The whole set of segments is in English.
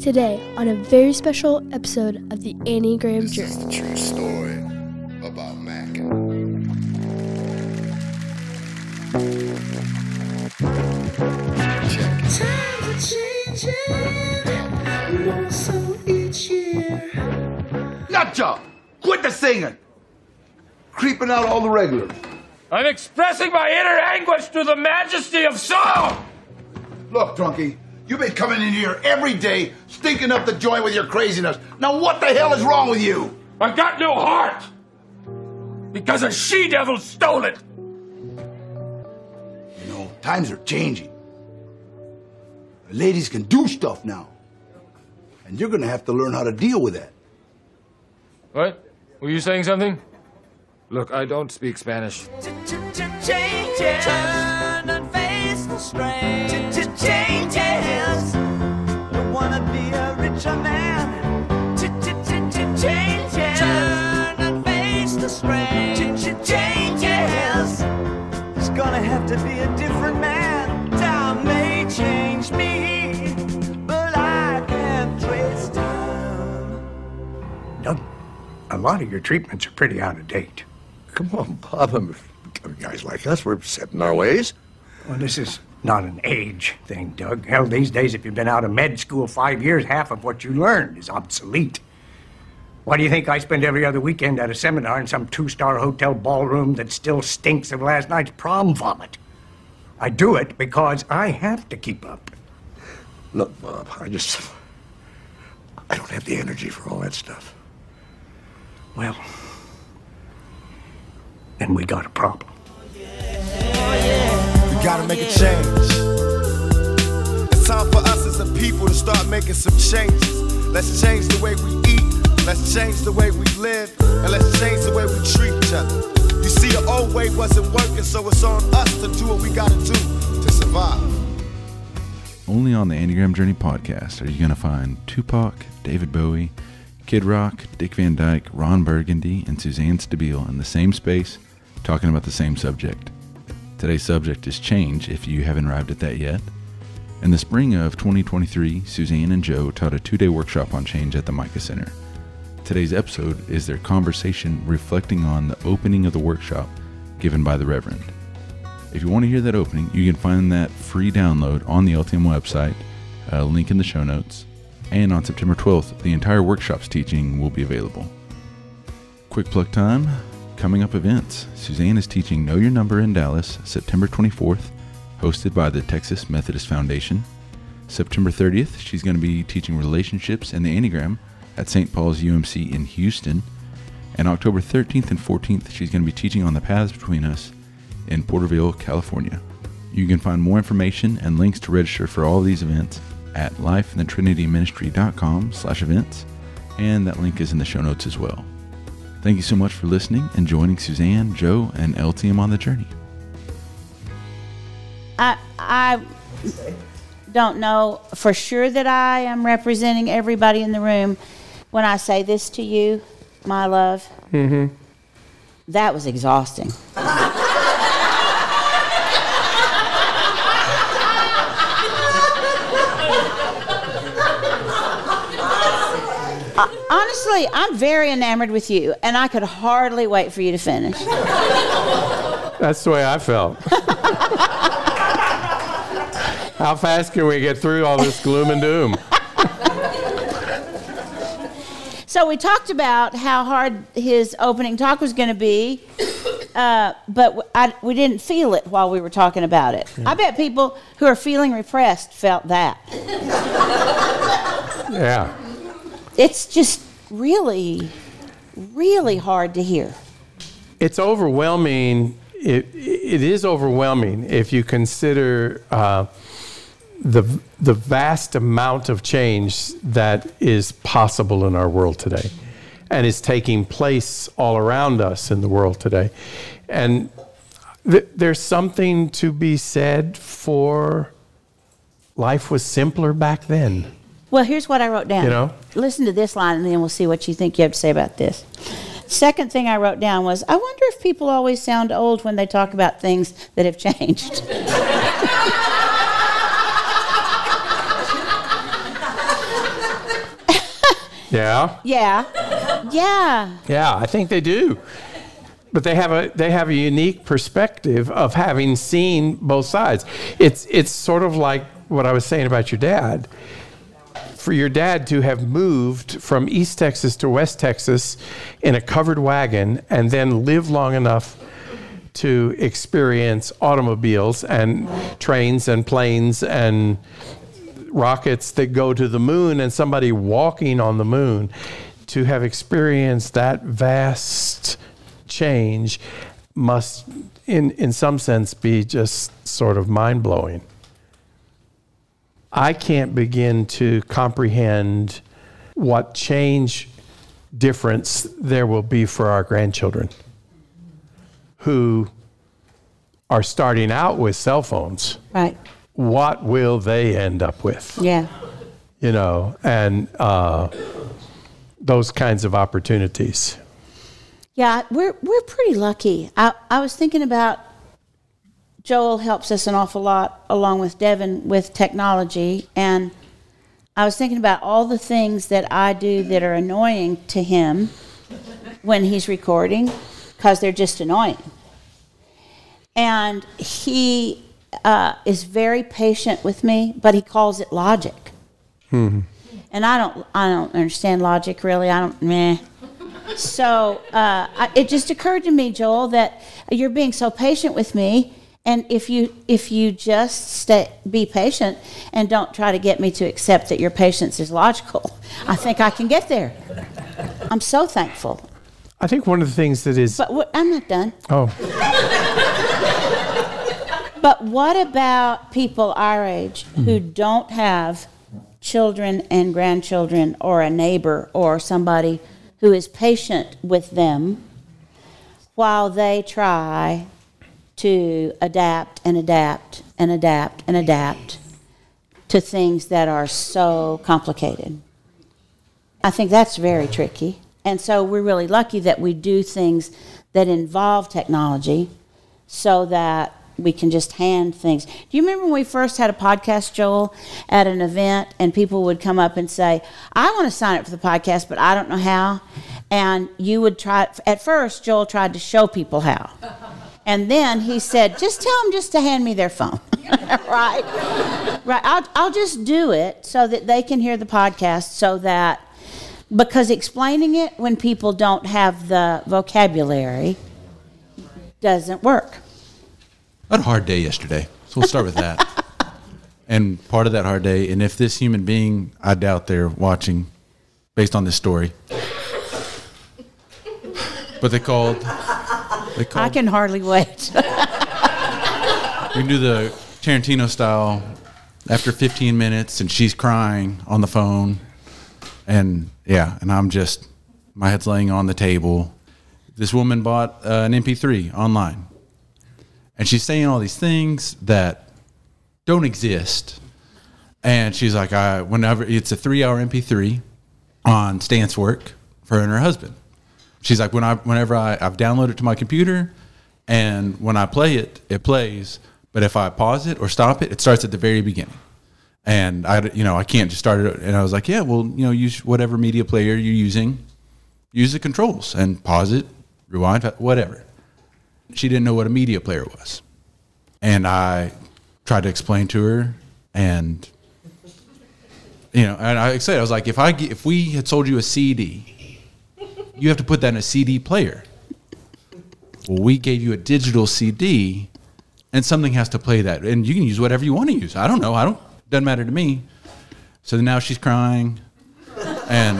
Today, on a very special episode of the Annie Enneagram This is Journey. the true story about Mac. Check it. Nutjob! Quit the singing! Creeping out all the regulars. I'm expressing my inner anguish to the majesty of song! Look, Trunky, you've been coming in here every day, stinking up the joint with your craziness. Now what the hell is wrong with you? I've got no heart! Because a she devil stole it! You know, times are changing. Ladies can do stuff now. And you're gonna have to learn how to deal with that. What? Were you saying something? Look, I don't speak Spanish. changes. Turn and to be a different man. Time may change me, but I can't trace time. Doug, a lot of your treatments are pretty out of date. Come on, Bob. I'm, guys like us, we're set in our ways. Well, this is not an age thing, Doug. Hell, these days, if you've been out of med school five years, half of what you learned is obsolete. Why do you think I spend every other weekend at a seminar in some two star hotel ballroom that still stinks of last night's prom vomit? I do it because I have to keep up. Look, Bob, I just. I don't have the energy for all that stuff. Well, then we got a problem. We gotta make a change. It's time for us as a people to start making some changes. Let's change the way we eat, let's change the way we live, and let's change the way we treat each other. You see, the old way wasn't working, so it's on us to do what we gotta do to survive. Only on the Enneagram Journey podcast are you to find Tupac, David Bowie, Kid Rock, Dick Van Dyke, Ron Burgundy, and Suzanne Stabile in the same space talking about the same subject. Today's subject is change if you haven't arrived at that yet. In the spring of 2023, Suzanne and Joe taught a two day workshop on change at the Micah Center. Today's episode is their conversation reflecting on the opening of the workshop given by the Reverend. If you want to hear that opening, you can find that free download on the LTM website, a link in the show notes. And on September 12th, the entire workshop's teaching will be available. Quick plug time coming up events. Suzanne is teaching Know Your Number in Dallas September 24th, hosted by the Texas Methodist Foundation. September 30th, she's going to be teaching relationships and the Enneagram at St. Paul's UMC in Houston. And October 13th and 14th, she's going to be teaching on the paths between us in Porterville, California. You can find more information and links to register for all of these events at lifeinthetrinityministry.com slash events, and that link is in the show notes as well. Thank you so much for listening and joining Suzanne, Joe, and LTM on the journey. I I don't know for sure that I am representing everybody in the room when I say this to you, my love. Mm-hmm. That was exhausting. Honestly, I'm very enamored with you, and I could hardly wait for you to finish. That's the way I felt. How fast can we get through all this gloom and doom? So we talked about how hard his opening talk was going to be, uh, but I, we didn't feel it while we were talking about it. I bet people who are feeling repressed felt that. Yeah. It's just really, really hard to hear. It's overwhelming. It, it is overwhelming if you consider uh, the, the vast amount of change that is possible in our world today and is taking place all around us in the world today. And th- there's something to be said for life was simpler back then. Well, here's what I wrote down. You know? Listen to this line, and then we'll see what you think you have to say about this. Second thing I wrote down was I wonder if people always sound old when they talk about things that have changed. Yeah. Yeah. Yeah. Yeah, I think they do. But they have a they have a unique perspective of having seen both sides. It's it's sort of like what I was saying about your dad. For your dad to have moved from East Texas to West Texas in a covered wagon and then live long enough to experience automobiles and trains and planes and rockets that go to the moon and somebody walking on the moon to have experienced that vast change must in in some sense be just sort of mind-blowing i can't begin to comprehend what change difference there will be for our grandchildren who are starting out with cell phones Right. What will they end up with Yeah. you know, and uh, those kinds of opportunities. Yeah, we're we're pretty lucky. I, I was thinking about Joel helps us an awful lot along with Devin with technology and I was thinking about all the things that I do that are annoying to him when he's recording because they're just annoying. And he uh, is very patient with me, but he calls it logic. Hmm. And I don't I don't understand logic really. I don't meh. So uh, I, it just occurred to me, Joel, that you're being so patient with me, and if you if you just stay be patient and don't try to get me to accept that your patience is logical, I think I can get there. I'm so thankful. I think one of the things that is But what, I'm not done. oh But what about people our age who mm-hmm. don't have children and grandchildren or a neighbor or somebody who is patient with them while they try to adapt and adapt and adapt and adapt to things that are so complicated? I think that's very tricky. And so we're really lucky that we do things that involve technology so that we can just hand things. Do you remember when we first had a podcast, Joel, at an event, and people would come up and say, I want to sign up for the podcast, but I don't know how? And you would try, at first, Joel tried to show people how. And then he said, just tell them just to hand me their phone. right? Right. I'll, I'll just do it so that they can hear the podcast so that, because explaining it when people don't have the vocabulary doesn't work. I had a hard day yesterday, so we'll start with that. and part of that hard day, and if this human being, I doubt they're watching, based on this story, but they called. They I can hardly wait. We can do the Tarantino style. After 15 minutes, and she's crying on the phone, and yeah, and I'm just, my head's laying on the table. This woman bought uh, an MP3 online, and she's saying all these things that don't exist. And she's like, I whenever it's a three hour MP3 on Stance work for her and her husband. She's like, when I whenever I, I've downloaded it to my computer, and when I play it, it plays. But if I pause it or stop it, it starts at the very beginning. And I, you know, I can't just start it. And I was like, yeah, well, you know, use whatever media player you're using, use the controls and pause it, rewind, whatever. She didn't know what a media player was. And I tried to explain to her and you know, and I said I was like if I if we had sold you a CD, you have to put that in a CD player. Well, we gave you a digital CD and something has to play that and you can use whatever you want to use. I don't know. I don't doesn't matter to me. So now she's crying and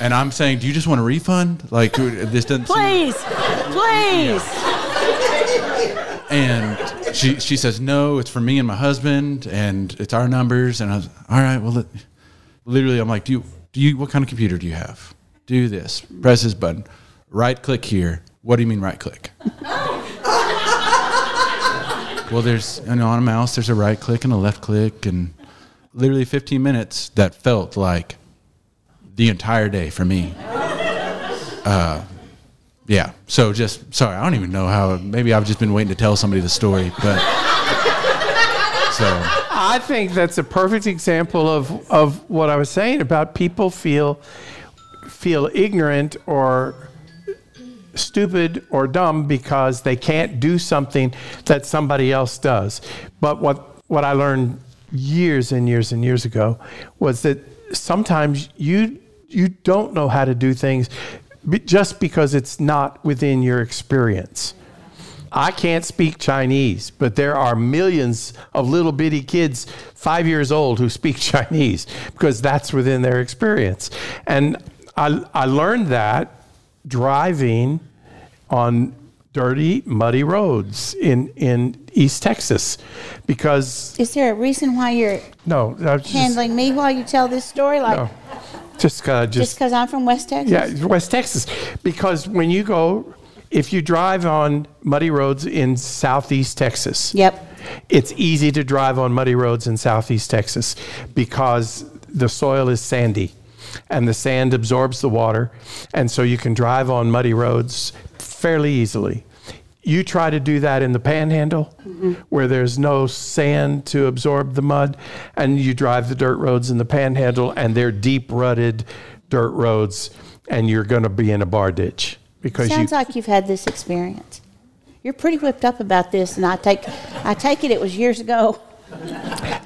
and I'm saying, "Do you just want a refund? Like this doesn't seem- please, please. And she she says no, it's for me and my husband, and it's our numbers. And I was all right. Well, literally, I'm like, do you do you what kind of computer do you have? Do this. Press this button. Right click here. What do you mean right click? well, there's you know on a mouse there's a right click and a left click, and literally 15 minutes that felt like the entire day for me. Uh, yeah. So just sorry, I don't even know how. Maybe I've just been waiting to tell somebody the story, but So I think that's a perfect example of, of what I was saying about people feel feel ignorant or stupid or dumb because they can't do something that somebody else does. But what what I learned years and years and years ago was that sometimes you you don't know how to do things just because it's not within your experience. I can't speak Chinese, but there are millions of little bitty kids, five years old, who speak Chinese because that's within their experience. And I, I learned that driving on dirty, muddy roads in, in East Texas because, Is there a reason why you're no, was just, handling me while you tell this story? Like, no, just, uh, just because I'm from West Texas? Yeah, West Texas. Because when you go, if you drive on muddy roads in southeast Texas, Yep. it's easy to drive on muddy roads in southeast Texas because the soil is sandy and the sand absorbs the water. And so you can drive on muddy roads fairly easily. You try to do that in the panhandle mm-hmm. where there's no sand to absorb the mud, and you drive the dirt roads in the panhandle, and they're deep rutted dirt roads, and you're going to be in a bar ditch because you. Sounds like you've had this experience. You're pretty whipped up about this, and I take, I take it it was years ago.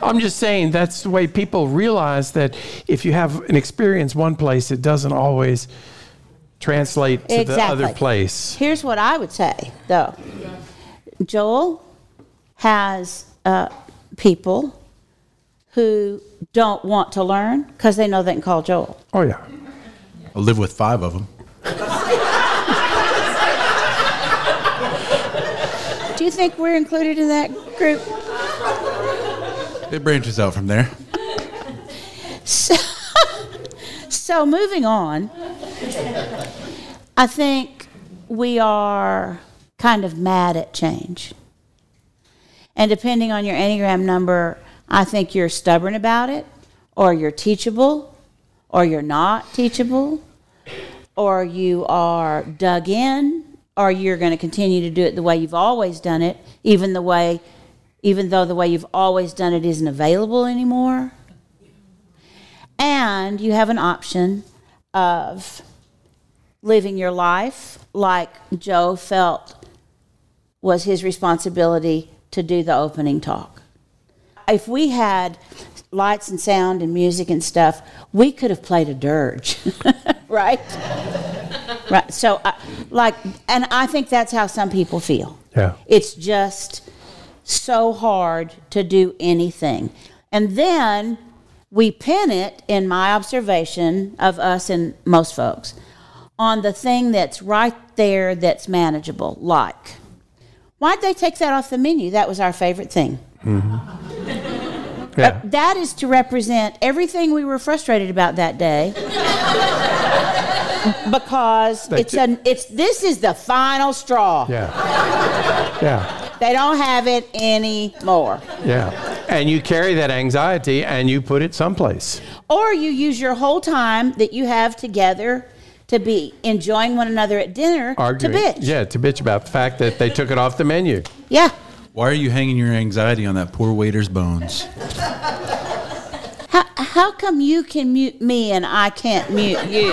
I'm just saying that's the way people realize that if you have an experience one place, it doesn't always translate to the other place. Here's what I would say, though. Joel has uh, people who don't want to learn because they know they can call Joel. Oh yeah. I live with five of them. Do you think we're included in that group? It branches out from there. So, so moving on, I think we are kind of mad at change. And depending on your Enneagram number, I think you're stubborn about it, or you're teachable, or you're not teachable, or you are dug in, or you're going to continue to do it the way you've always done it, even the way even though the way you've always done it isn't available anymore. And you have an option of living your life like Joe felt was his responsibility to do the opening talk. If we had lights and sound and music and stuff, we could have played a dirge, right? Right. So, I like, and I think that's how some people feel. Yeah. It's just so hard to do anything. And then we pin it, in my observation of us and most folks, on the thing that's right there that's manageable, like. Why'd they take that off the menu? That was our favorite thing. Mm-hmm. Uh, yeah. That is to represent everything we were frustrated about that day. because They it's ju- a it's this is the final straw. Yeah. Yeah. They don't have it anymore. Yeah. And you carry that anxiety and you put it someplace. Or you use your whole time that you have together to be enjoying one another at dinner Arguing. to bitch. Yeah, to bitch about the fact that they took it off the menu. Yeah. Why are you hanging your anxiety on that poor waiter's bones? How, how come you can mute me and I can't mute you?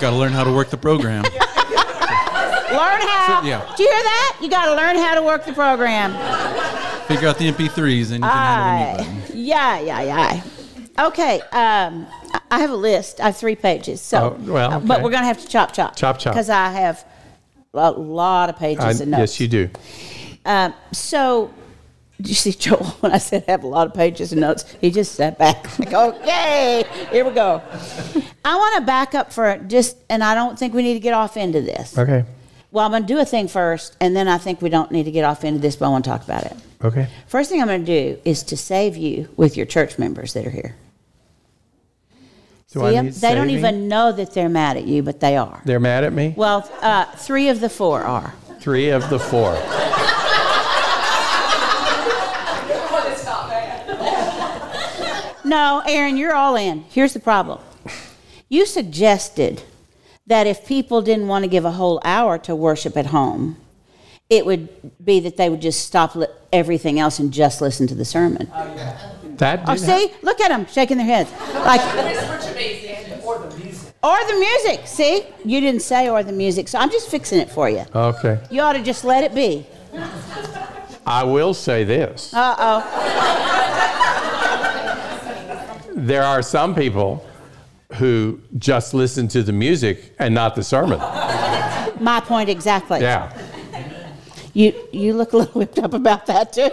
Got to learn how to work the program. Learn how. Yeah. Do you hear that? You got to learn how to work the program. Figure out the MP3s and you can handle the mute button. Yeah, yeah, yeah. Okay, um, I- have a list. I have three pages. So, Oh, well, uh, but we're gonna have to chop chop. Chop, chop. Because I have a lot of pages I, of notes. yes, you do. Um, so, did you see Joel when I said I have a lot of pages of notes? He just sat back like, okay, here we go. I want to back up for just, and I don't think we need to get off into this. Okay. Well, I'm going to do a thing first, and then I think we don't need to get off into this, but I want to talk about it. Okay. First thing I'm going to do is to save you with your church members that are here. Do See I 'em? need They don't even know that they're mad at you, but they are. They're mad at me? Well, uh, three of the four are. Three of the four. No, Aaron, you're all in. Here's the problem. You suggested that if people didn't want to give a whole hour to worship at home, it would be that they would just stop li- everything else and just listen to the sermon. That Oh, see? Look at them shaking their heads. Like, or the music. See? You didn't say or the music, so I'm just fixing it for you. Okay. You ought to just let it be. I will say this. Uh oh. There are some people who just listen to the music and not the sermon. My point exactly. Yeah. You you look a little whipped up about that too.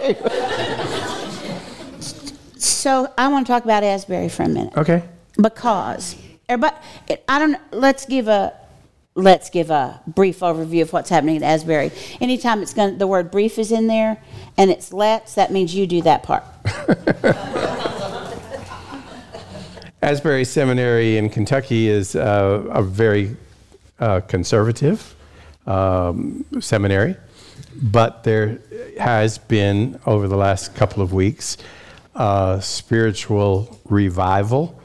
so I want to talk about Asbury for a minute Okay. because everybody, I don't. Let's give a let's give a brief overview of what's happening at Asbury. Anytime it's going, the word brief is in there, and it's let's. That means you do that part. Asbury Seminary in Kentucky is uh, a very uh, conservative um, seminary, but there has been, over the last couple of weeks, a spiritual revival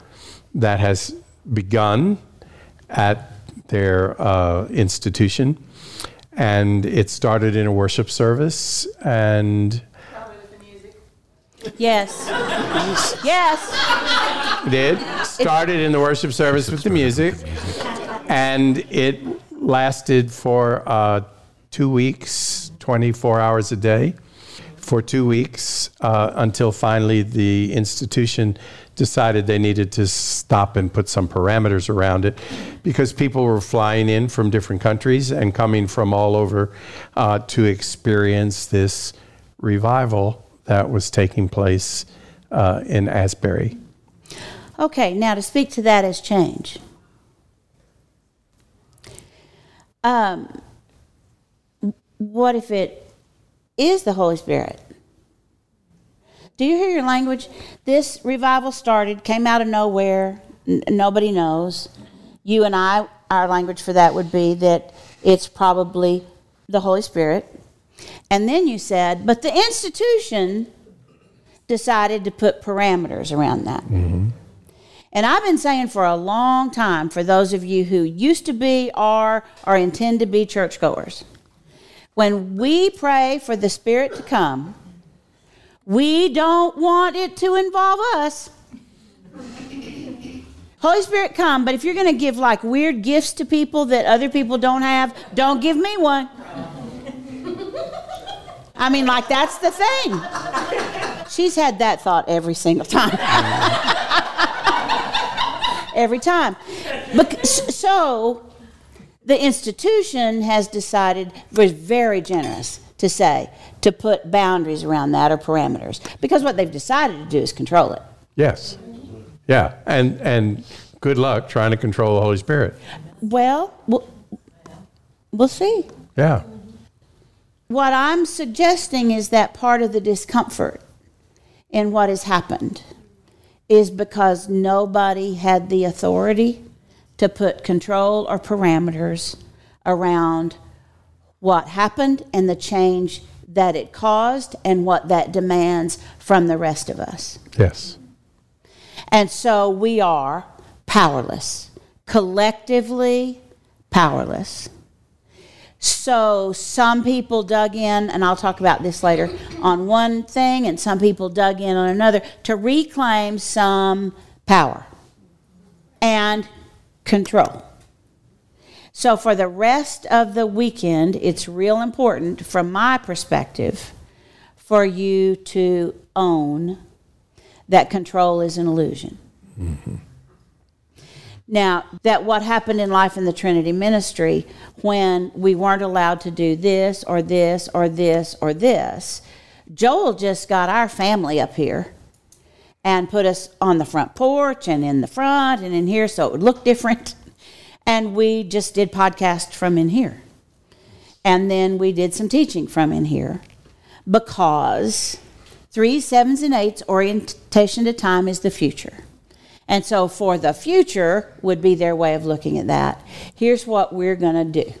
that has begun at their uh, institution. And it started in a worship service, and Yes. yes. did started in the worship service with the music and it lasted for uh, two weeks 24 hours a day for two weeks uh, until finally the institution decided they needed to stop and put some parameters around it because people were flying in from different countries and coming from all over uh, to experience this revival that was taking place uh, in Asbury. Okay, now to speak to that as change. Um, what if it is the Holy Spirit? Do you hear your language? This revival started, came out of nowhere. N- nobody knows. You and I, our language for that would be that it's probably the Holy Spirit. And then you said, but the institution decided to put parameters around that. Mm-hmm. And I've been saying for a long time, for those of you who used to be, are, or intend to be churchgoers, when we pray for the Spirit to come, we don't want it to involve us. Holy Spirit, come, but if you're going to give like weird gifts to people that other people don't have, don't give me one. I mean, like, that's the thing. She's had that thought every single time. every time. Bec- so, the institution has decided, was very generous to say, to put boundaries around that or parameters. Because what they've decided to do is control it. Yes. Yeah. And and good luck trying to control the Holy Spirit. Well, we'll, we'll see. Yeah. What I'm suggesting is that part of the discomfort in what has happened is because nobody had the authority to put control or parameters around what happened and the change that it caused and what that demands from the rest of us. Yes. And so we are powerless, collectively powerless. So some people dug in, and I'll talk about this later, on one thing, and some people dug in on another to reclaim some power and control. So for the rest of the weekend, it's real important, from my perspective, for you to own that control is an illusion. Mm-hmm. Now, that what happened in Life in the Trinity ministry when we weren't allowed to do this or this or this or this, Joel just got our family up here and put us on the front porch and in the front and in here so it would look different. And we just did podcast from in here. And then we did some teaching from in here because three, sevens, and eights orientation to time is the future. And so, for the future, would be their way of looking at that. Here's what we're going to do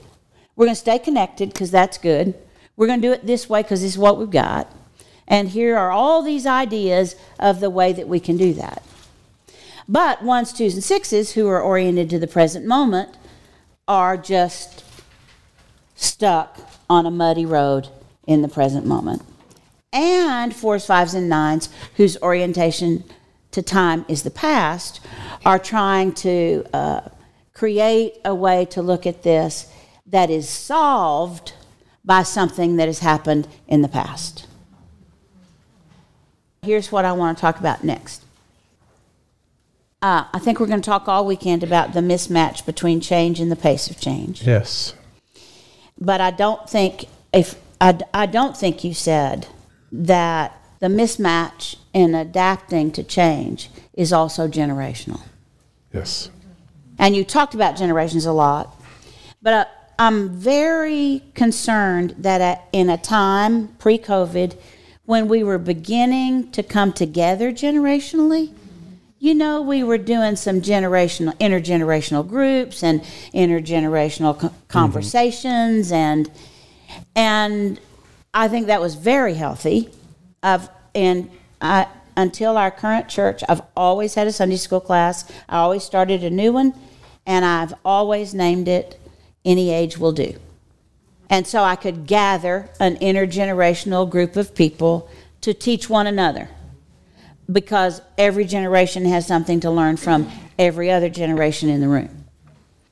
we're going to stay connected because that's good. We're going to do it this way because this is what we've got. And here are all these ideas of the way that we can do that. But ones, twos, and sixes who are oriented to the present moment are just stuck on a muddy road in the present moment. And fours, fives, and nines, whose orientation to time is the past, are trying to uh, create a way to look at this that is solved by something that has happened in the past. Here's what I want to talk about next. Uh, I think we're going to talk all weekend about the mismatch between change and the pace of change. Yes. But I don't think if I, I don't think you said that the mismatch in adapting to change is also generational. Yes. And you talked about generations a lot, but uh, I'm very concerned that at, in a time pre COVID when we were beginning to come together generationally, you know, we were doing some generational, intergenerational groups and intergenerational co- mm-hmm. conversations, and and I think that was very healthy. I've and I until our current church, I've always had a Sunday school class. I always started a new one, and I've always named it "Any Age Will Do." And so I could gather an intergenerational group of people to teach one another because every generation has something to learn from every other generation in the room.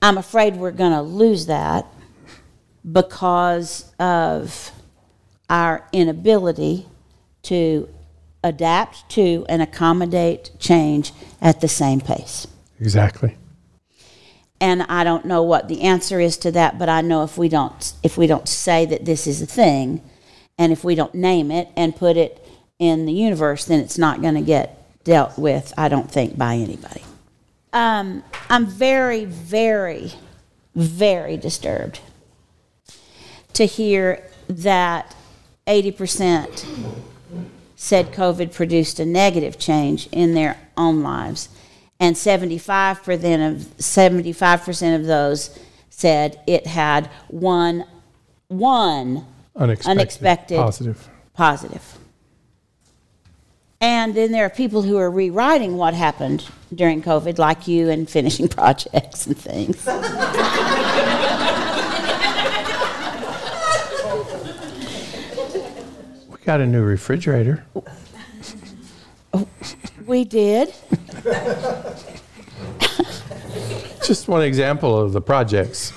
I'm afraid we're going to lose that because of our inability to adapt to and accommodate change at the same pace. Exactly. And I don't know what the answer is to that, but I know if we don't if we don't say that this is a thing and if we don't name it and put it in the universe, then it's not going to get dealt with, I don't think, by anybody. Um, I'm very, very, very disturbed to hear that 80% said COVID produced a negative change in their own lives, and 75% of 75% of those said it had one one Unexpected. unexpected Positive. positive. And then there are people who are rewriting what happened during COVID, like you, and finishing projects and things. We got a new refrigerator. we did. Just one example of the projects.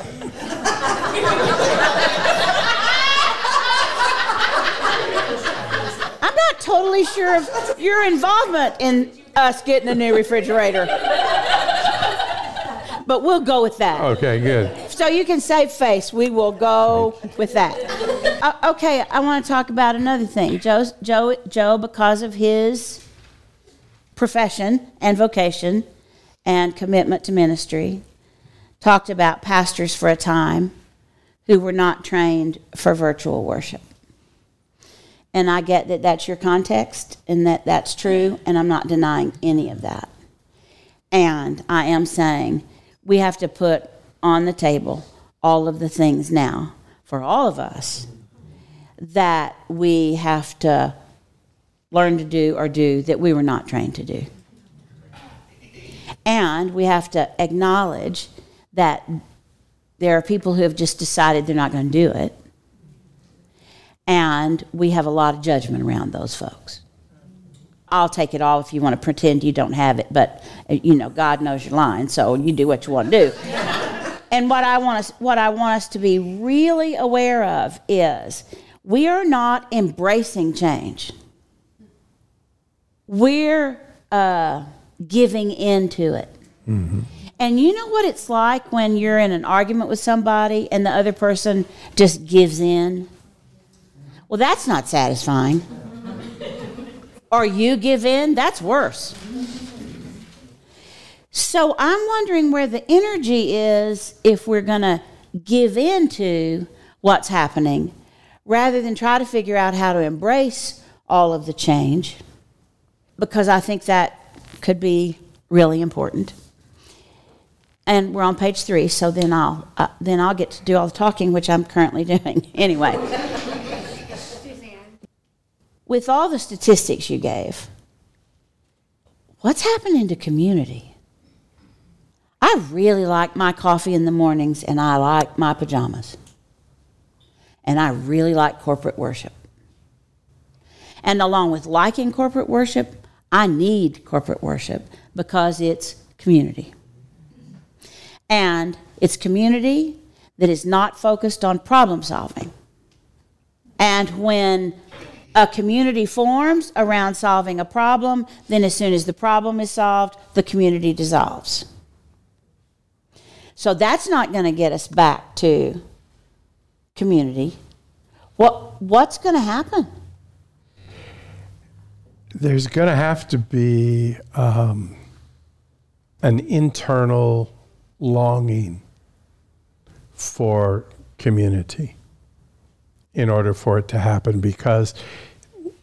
I'm not totally sure of your involvement in us getting a new refrigerator. But we'll go with that. Okay, good. So you can save face. We will go with that. Uh, okay, I want to talk about another thing. Joe, Joe, Joe, because of his profession and vocation and commitment to ministry, talked about pastors for a time who were not trained for virtual worship. And I get that that's your context and that that's true, and I'm not denying any of that. And I am saying we have to put on the table all of the things now for all of us that we have to learn to do or do that we were not trained to do. And we have to acknowledge that there are people who have just decided they're not going to do it. And we have a lot of judgment around those folks. I'll take it all if you want to pretend you don't have it, but uh, you know, God knows your line, so you do what you want to do. and what I want us what I want us to be really aware of is we are not embracing change. We're uh, giving into it. And you know what it's like when you're in an argument with somebody and the other person just gives in? Well, that's not satisfying. or you give in, that's worse. So I'm wondering where the energy is if we're going to give in to what's happening rather than try to figure out how to embrace all of the change because I think that could be really important. And we're on page three, so then I'll uh, then I'll get to do all the talking, which I'm currently doing anyway. With all the statistics you gave, what's happening to community? I really like my coffee in the mornings, and I like my pajamas. And I really like corporate worship. And along with liking corporate worship, I need corporate worship because it's community. And it's community that is not focused on problem solving. And when a community forms around solving a problem, then as soon as the problem is solved, the community dissolves. So that's not going to get us back to community. What, what's going to happen? There's going to have to be um, an internal longing for community in order for it to happen because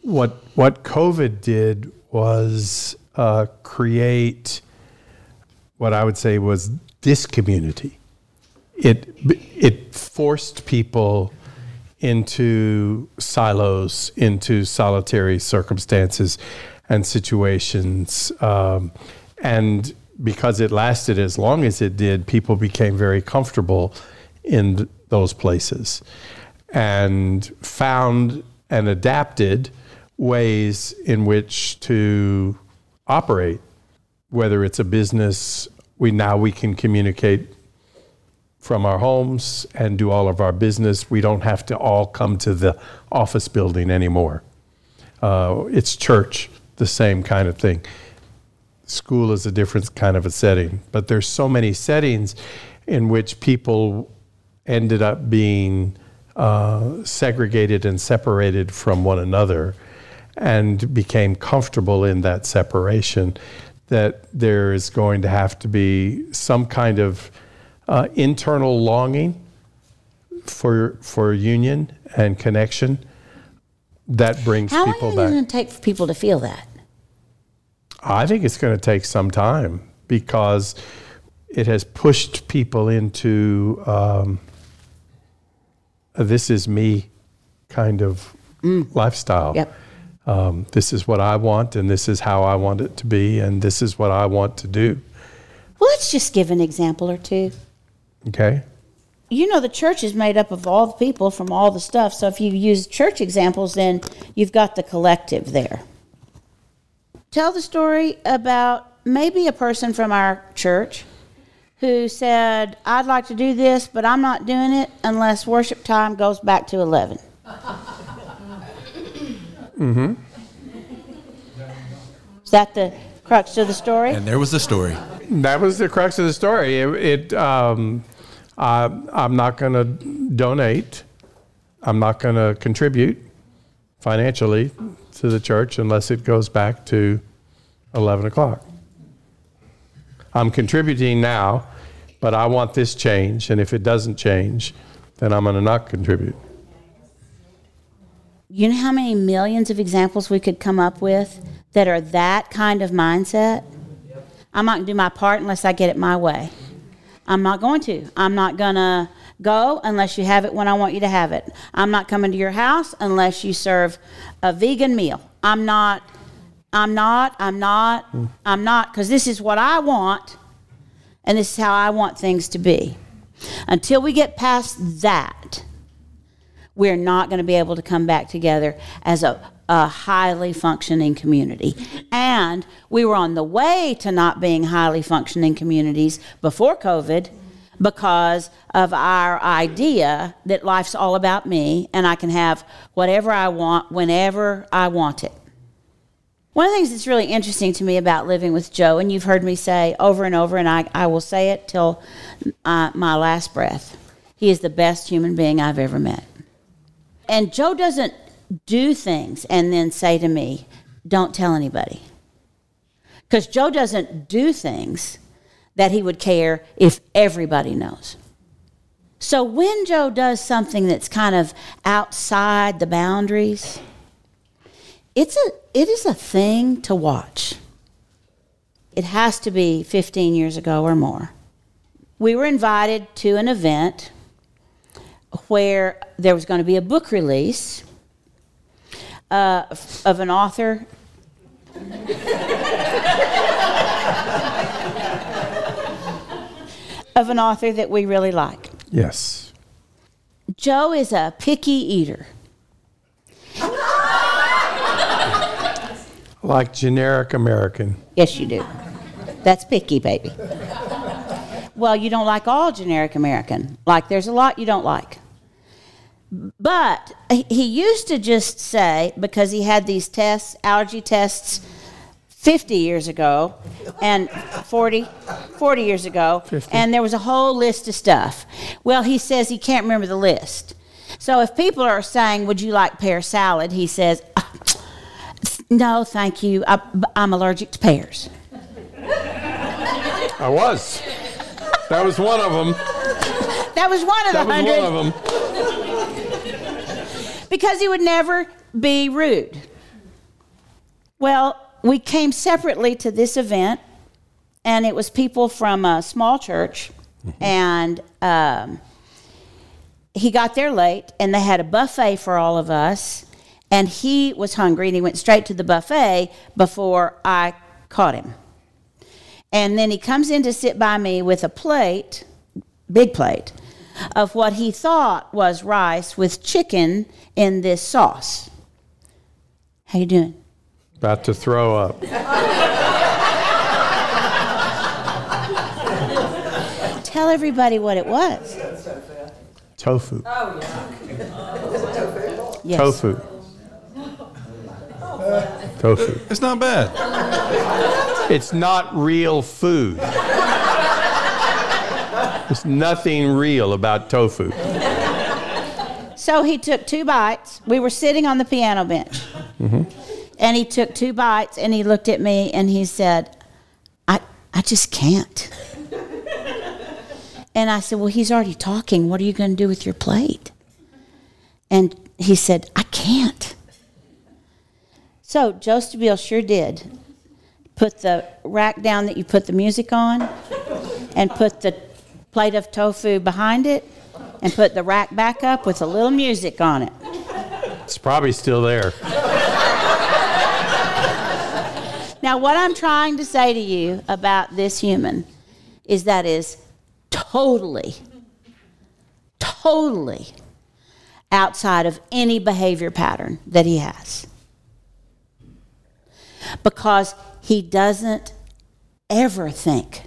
what what COVID did was uh, create what I would say was discommunity. It it forced people into silos, into solitary circumstances and situations, um, and because it lasted as long as it did, people became very comfortable in th- those places and found and adapted ways in which to operate. Whether it's a business we now we can communicate from our homes and do all of our business. We don't have to all come to the office building anymore. Uh, it's church the same kind of thing. School is a different kind of a setting but there's so many settings in which people ended up being uh, segregated and separated from one another and became comfortable in that separation, that there is going to have to be some kind of uh, internal longing for, for union and connection that brings How people long back. is it going to take for people to feel that? I think it's going to take some time because it has pushed people into um, a this is me kind of lifestyle. Yep. Um, this is what I want, and this is how I want it to be, and this is what I want to do. Well, let's just give an example or two. Okay. You know, the church is made up of all the people from all the stuff. So if you use church examples, then you've got the collective there. Tell the story about maybe a person from our church who said, I'd like to do this, but I'm not doing it unless worship time goes back to 11. Mm-hmm. Is that the crux of the story? And there was the story. That was the crux of the story. It, it um, I, I'm not going to donate. I'm not going to contribute financially to the church unless it goes back to 11 o'clock. I'm contributing now, but I want this change. And if it doesn't change, then I'm going to not contribute. You know how many millions of examples we could come up with that are that kind of mindset? I'm not going to do my part unless I get it my way. I'm not going to. I'm not going to go unless you have it when I want you to have it. I'm not coming to your house unless you serve a vegan meal. I'm not, I'm not, I'm not, hmm. I'm not, because this is what I want and this is how I want things to be. Until we get past that, we're not going to be able to come back together as a, a highly functioning community. And we were on the way to not being highly functioning communities before COVID because of our idea that life's all about me and I can have whatever I want whenever I want it. One of the things that's really interesting to me about living with Joe, and you've heard me say over and over, and I, I will say it till uh, my last breath he is the best human being I've ever met. And Joe doesn't do things and then say to me, don't tell anybody. Because Joe doesn't do things that he would care if everybody knows. So when Joe does something that's kind of outside the boundaries, it's a it is a thing to watch. It has to be 15 years ago or more. We were invited to an event where there was going to be a book release uh, of an author. of an author that we really like. Yes. Joe is a picky eater. Like generic American. Yes, you do. That's picky, baby. Well, you don't like all generic American. Like, there's a lot you don't like. But he- used to just say, because he had these tests, allergy tests, 50 years ago and 40, 40 years ago, 50. and there was a whole list of stuff. Well, he says he can't remember the list. So if people are saying, Would you like pear salad? He says, "Ah, No, thank you. I, I'm allergic to pears. I was. That was one of them. That was one of That the hundred. one of them. because he would never be rude. Well, we came separately to this event, and it was people from a small church, and um, he got there late, and they had a buffet for all of us, and he was hungry, and he went straight to the buffet before I caught him. And then he comes in to sit by me with a plate, big plate, of what he thought was rice with chicken in this sauce. How you doing? About to throw up. Tell everybody what it was. Tofu. Oh, yes. Tofu. Tofu. It's not bad. It's not real food. There's nothing real about tofu. So he took two bites. We were sitting on the piano bench. Mm-hmm. And he took two bites and he looked at me and he said, I, I just can't. and I said, Well, he's already talking. What are you going to do with your plate? And he said, I can't. So Joe Stabile sure did put the rack down that you put the music on and put the plate of tofu behind it and put the rack back up with a little music on it. It's probably still there. Now, what I'm trying to say to you about this human is that is totally, totally outside of any behavior pattern that he has. Because he doesn't ever think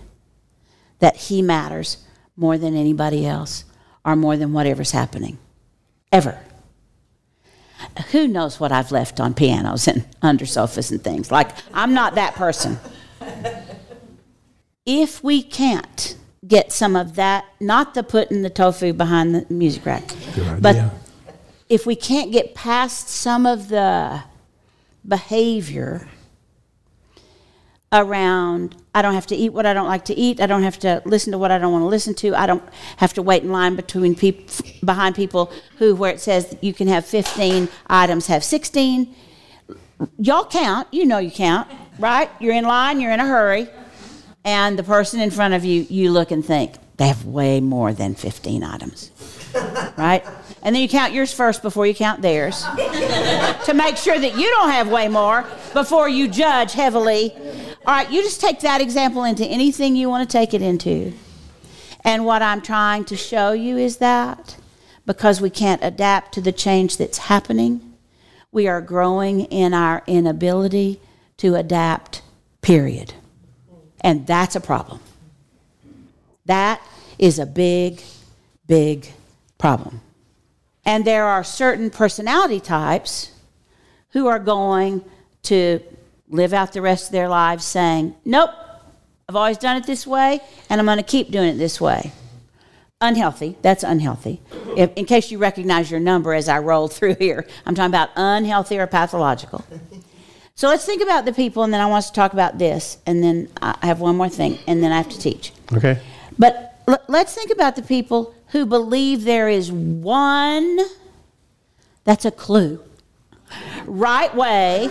that he matters more than anybody else or more than whatever's happening. Ever. Who knows what I've left on pianos and under sofas and things? Like, I'm not that person. If we can't get some of that, not the putting the tofu behind the music rack, but if we can't get past some of the behavior around I don't have to eat what I don't like to eat. I don't have to listen to what I don't want to listen to. I don't have to wait in line between people behind people who where it says you can have 15 items have 16. Y'all count, you know you count, right? You're in line, you're in a hurry, and the person in front of you you look and think they have way more than 15 items. Right? And then you count yours first before you count theirs to make sure that you don't have way more before you judge heavily. All right, you just take that example into anything you want to take it into. And what I'm trying to show you is that because we can't adapt to the change that's happening, we are growing in our inability to adapt, period. And that's a problem. That is a big, big problem. And there are certain personality types who are going to live out the rest of their lives saying, Nope, I've always done it this way, and I'm going to keep doing it this way. Unhealthy, that's unhealthy. If, in case you recognize your number as I roll through here, I'm talking about unhealthy or pathological. So let's think about the people, and then I want us to talk about this, and then I have one more thing, and then I have to teach. Okay. But l- let's think about the people who believe there is one, that's a clue, right way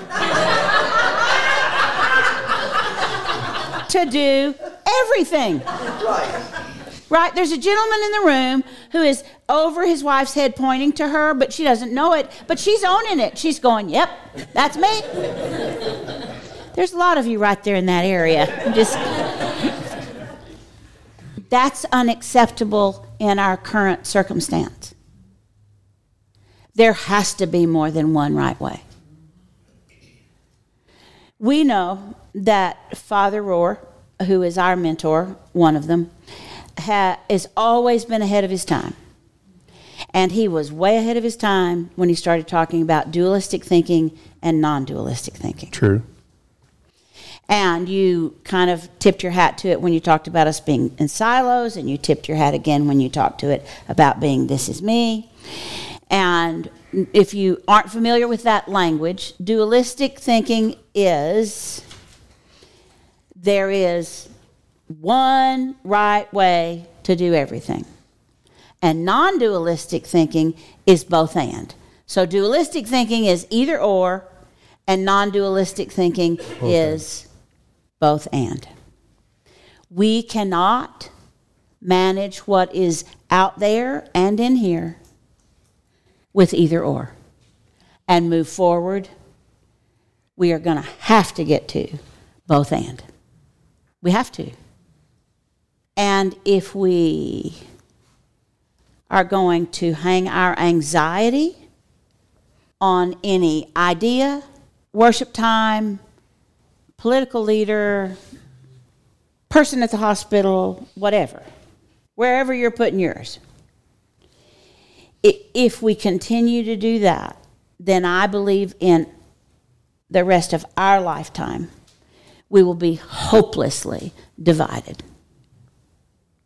to do everything. Right. Right? There's a gentleman in the room who is over his wife's head pointing to her, but she doesn't know it, but she's owning it. She's going, Yep, that's me. There's a lot of you right there in that area. Just that's unacceptable in our current circumstance. There has to be more than one right way. We know that Father Rohr, who is our mentor, one of them, ha- has always been ahead of his time. And he was way ahead of his time when he started talking about dualistic thinking and non dualistic thinking. True. And you kind of tipped your hat to it when you talked about us being in silos, and you tipped your hat again when you talked to it about being this is me. And if you aren't familiar with that language, dualistic thinking is there is one right way to do everything. And non dualistic thinking is both and. So dualistic thinking is either or, and non dualistic thinking is both and. We cannot manage what is out there and in here with either or and move forward. We are going to have to get to both and. We have to. And if we are going to hang our anxiety on any idea, worship time, political leader, person at the hospital, whatever, wherever you're putting yours. If we continue to do that, then I believe in the rest of our lifetime, we will be hopelessly divided.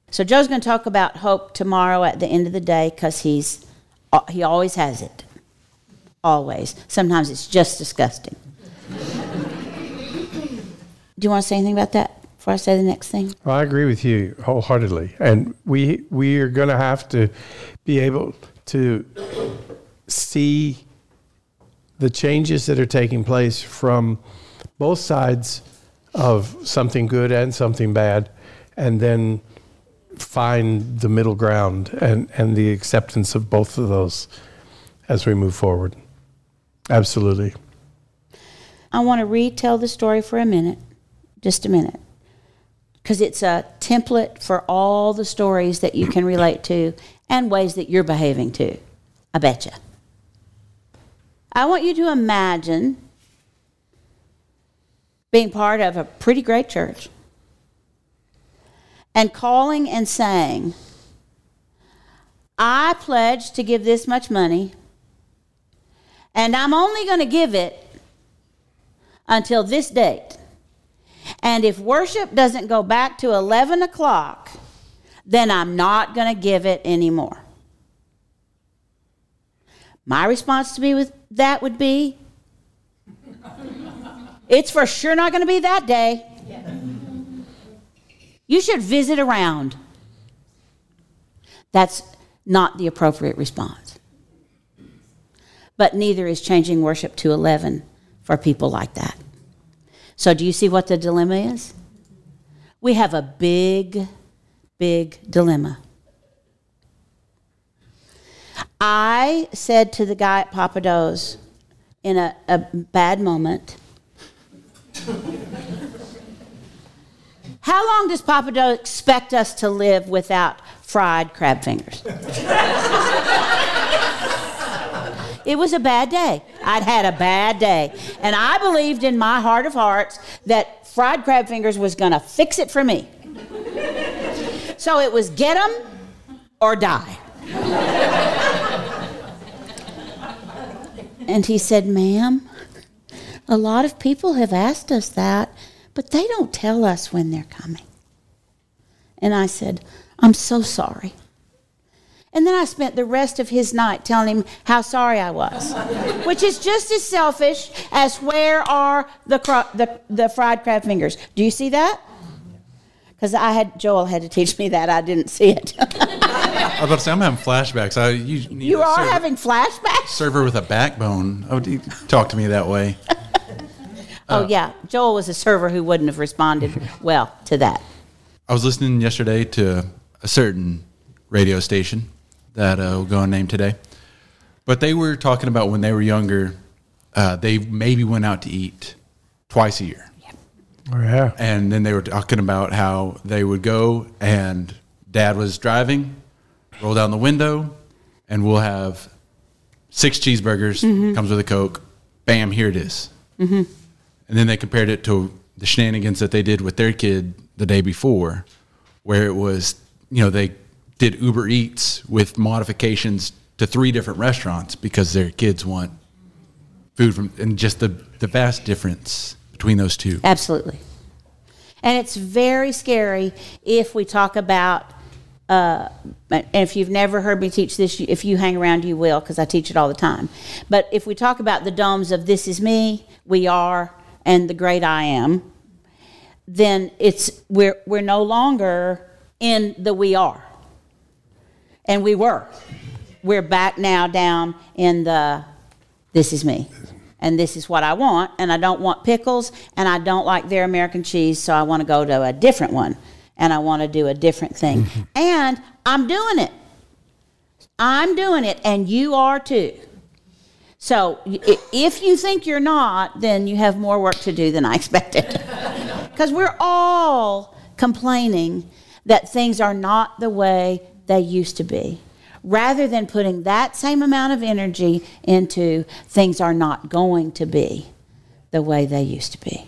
So Joe's going to talk about hope tomorrow at the end of the day because he's he always has it, always. Sometimes it's just disgusting. Do you want to say anything about that before I say the next thing? Well, I agree with you wholeheartedly, and we we are going to have to be able to see the changes that are taking place from both sides of something good and something bad, and then find the middle ground and, and the acceptance of both of those as we move forward. Absolutely. I want to retell the story for a minute, just a minute, because it's a template for all the stories that you can relate to and ways that you're behaving too. I betcha. I want you to imagine being part of a pretty great church and calling and saying, I pledge to give this much money, and I'm only going to give it until this date. And if worship doesn't go back to 11 o'clock, then I'm not going to give it anymore. My response to be with that would be it's for sure not going to be that day. You should visit around. That's not the appropriate response. But neither is changing worship to 11 for people like that. So, do you see what the dilemma is? We have a big, big dilemma. I said to the guy at Pappadeaux in a, a bad moment, How long does Pappadeaux expect us to live without fried crab fingers? it was a bad day. I'd had a bad day. And I believed in my heart of hearts that fried crab fingers was going to fix it for me. So it was get them or die. and he said, Ma'am, a lot of people have asked us that, but they don't tell us when they're coming. And I said, I'm so sorry. And then I spent the rest of his night telling him how sorry I was, which is just as selfish as where are the, cro- the, the fried crab fingers. Do you see that? Because I had Joel had to teach me that. I didn't see it. I was about to say I'm having flashbacks. I you need you are server, having flashbacks. server with a backbone. Oh, do you talk to me that way. oh yeah, Joel was a server who wouldn't have responded well to that. I was listening yesterday to a certain radio station that uh, will go unnamed today, but they were talking about when they were younger, uh, they maybe went out to eat twice a year. Oh, yeah. And then they were talking about how they would go and dad was driving, roll down the window, and we'll have six cheeseburgers, Mhm. comes with a Coke. Bam, here it is. hmm And then they compared it to the shenanigans that they did with their kid the day before, where it was, you know, they did Uber Eats with modifications to three different restaurants because their kids want food from, and just the, the vast difference between those two. Absolutely. And it's very scary if we talk about, uh, and if you've never heard me teach this, if you hang around, you will, because I teach it all the time. But if we talk about the domes of this is me, we are, and the great I am, then it's we're we're no longer in the we are, and we were. We're back now down in the this is me and this is what I want, and I don't want pickles, and I don't like their American cheese, so I want to go to a different one, and I want to do a different thing. and I'm doing it. I'm doing it, and you are too. So if you think you're not, then you have more work to do than I expected. Because we're all complaining that things are not the way they used to be, rather than putting that same amount of energy into things are not going to be the way they used to be.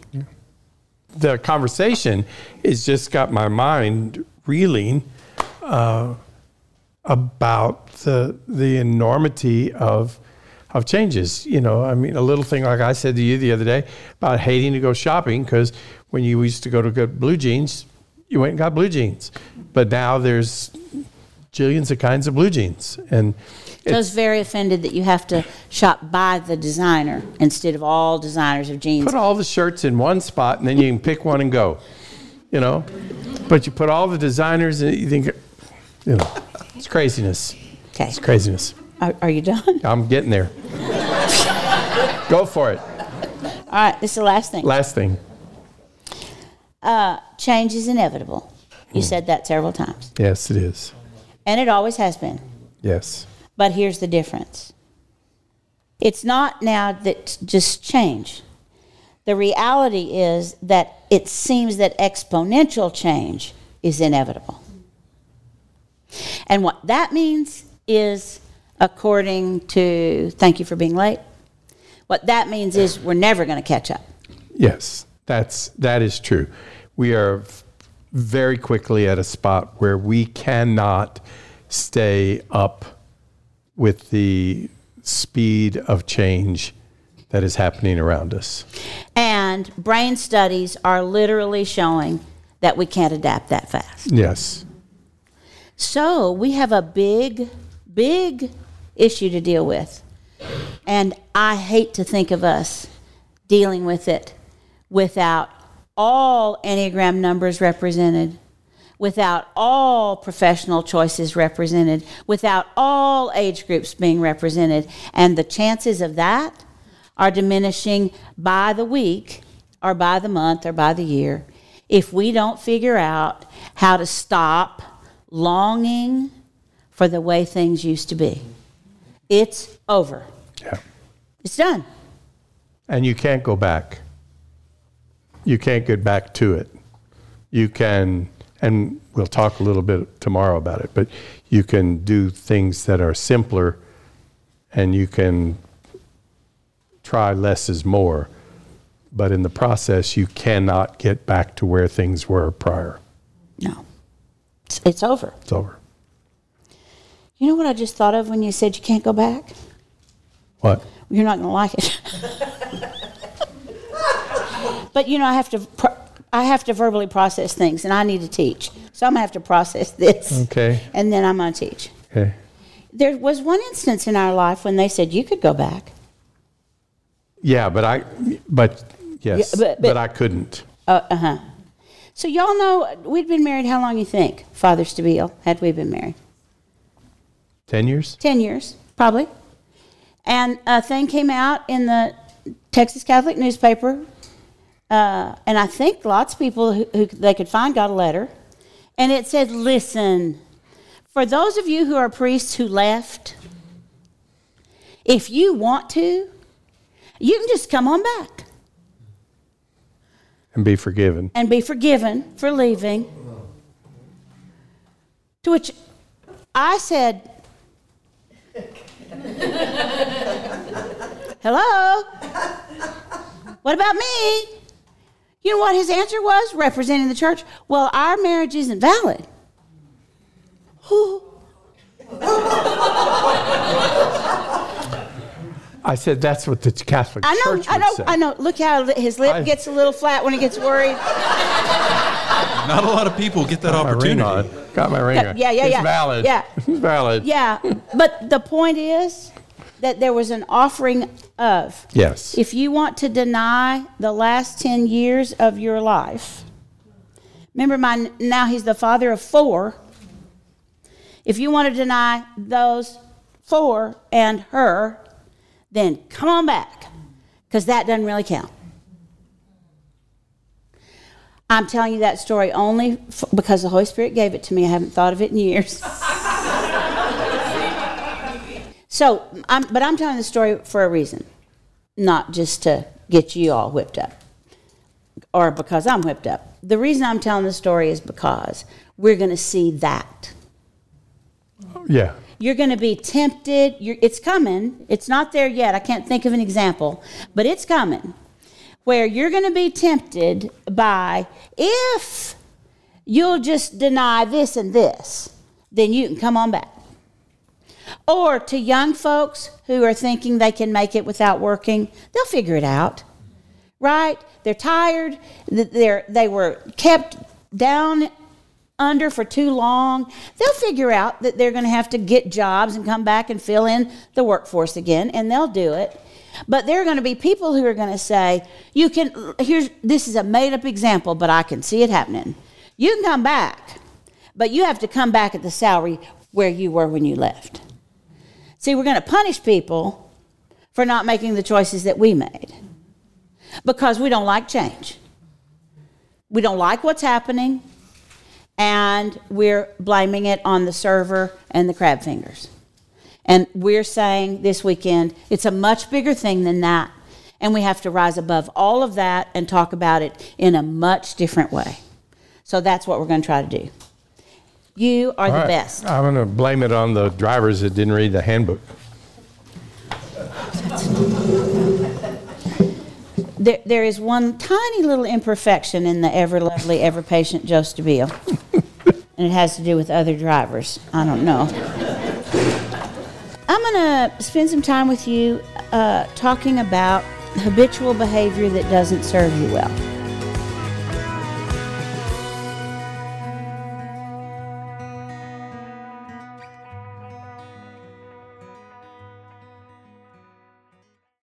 the conversation has just got my mind reeling uh, about the the enormity of of changes. You know, I mean, a little thing like I said to you the other day about hating to go shopping because when you used to go to get blue jeans, you went and got blue jeans, but now there's jillions of kinds of blue jeans, and I was very offended that you have to shop by the designer instead of all designers of jeans. put all the shirts in one spot and then you can pick one and go. You know, but you put all the designers and you think, you know, it's craziness. Okay. It's craziness. Are, are you done? I'm getting there. Go for it. All right, this is the last thing. Last thing. Uh, change is inevitable. You said that several times, Yes, it is. And it always has been. Yes. But here's the difference it's not now that just change. The reality is that it seems that exponential change is inevitable. And what that means is, according to, thank you for being late, what that means is we're never going to catch up. Yes, that's that is true. We are very quickly at a spot where we cannot stay up with the speed of change that is happening around us. And brain studies are literally showing that we can't adapt that fast. Yes. So we have a big, big issue to deal with. And I hate to think of us dealing with it without all Enneagram numbers represented, without all professional choices represented, without all age groups being represented. And the chances of that are diminishing by the week or by the month or by the year if we don't figure out how to stop longing for the way things used to be. It's over. Yeah. It's done. And you can't go back. You can't get back to it. You can, and we'll talk a little bit tomorrow about it, but you can do things that are simpler and you can try less is more. But in the process, you cannot get back to where things were prior. No. It's, it's over. It's over. You know what I just thought of when you said you can't go back? What? You're not going to like it. but you know, I have to. Pro- I have to verbally process things, and I need to teach. So I'm gonna have to process this, Okay. and then I'm gonna teach. Okay. There was one instance in our life when they said you could go back. Yeah, but I, but yes, Yeah, but, but- I couldn't. Uh huh. So y'all know we'd been married. How long you think, Father Stabile, had we been married? 10 years? 10 years, probably. And a thing came out in the Texas Catholic newspaper. Uh, and I think lots of people who, who they could find got a letter. And it said, listen, for those of you who are priests who left, if you want to, you can just come on back And be forgiven. and be forgiven for leaving. To which I said, Hello? What about me? You know what his answer was, representing the church? Well, our marriage isn't valid. Whew. I said that's what the Catholic I know, Church I would know, say. I know. Look how his lip I- gets a little flat when he gets worried. Not a lot of people get that Got my ring opportunity. on. Got my ring Yeah, on. yeah, yeah, It's yeah. valid. Yeah. It's valid. Yeah, but the point is that there was an offering of. Yes. If you want to deny the last 10 years of your life, remember my now he's the father of four. If you want to deny those four and her, then come on back because that doesn't really count. I'm telling you that story only f- because the Holy Spirit gave it to me. I haven't thought of it in years. so, I'm, but I'm telling the story for a reason, not just to get you all whipped up or because I'm whipped up. The reason I'm telling the story is because we're going to see that. Yeah. You're going to be tempted. You're, it's coming. It's not there yet. I can't think of an example, but it's coming. Where you're going to be tempted by if you'll just deny this and this, then you can come on back. Or to young folks who are thinking they can make it without working, they'll figure it out. Right? They're tired. They're, they were kept down under for too long. They'll figure out that they're going to have to get jobs and come back and fill in the workforce again, and they'll do it. But there are going to be people who are going to say, "You can." Here's this is a made-up example, but I can see it happening. You can come back, but you have to come back at the salary where you were when you left. See, we're going to punish people for not making the choices that we made because we don't like change. We don't like what's happening, and we're blaming it on the server and the crab fingers. And we're saying this weekend it's a much bigger thing than that, and we have to rise above all of that and talk about it in a much different way. So that's what we're going to try to do. You are All the right. best. I'm going to blame it on the drivers that didn't read the handbook. There, there is one tiny little imperfection in the ever lovely, ever patient Joe Stabile, and it has to do with other drivers. I don't know. I'm going to spend some time with you uh, talking about habitual behavior that doesn't serve you well.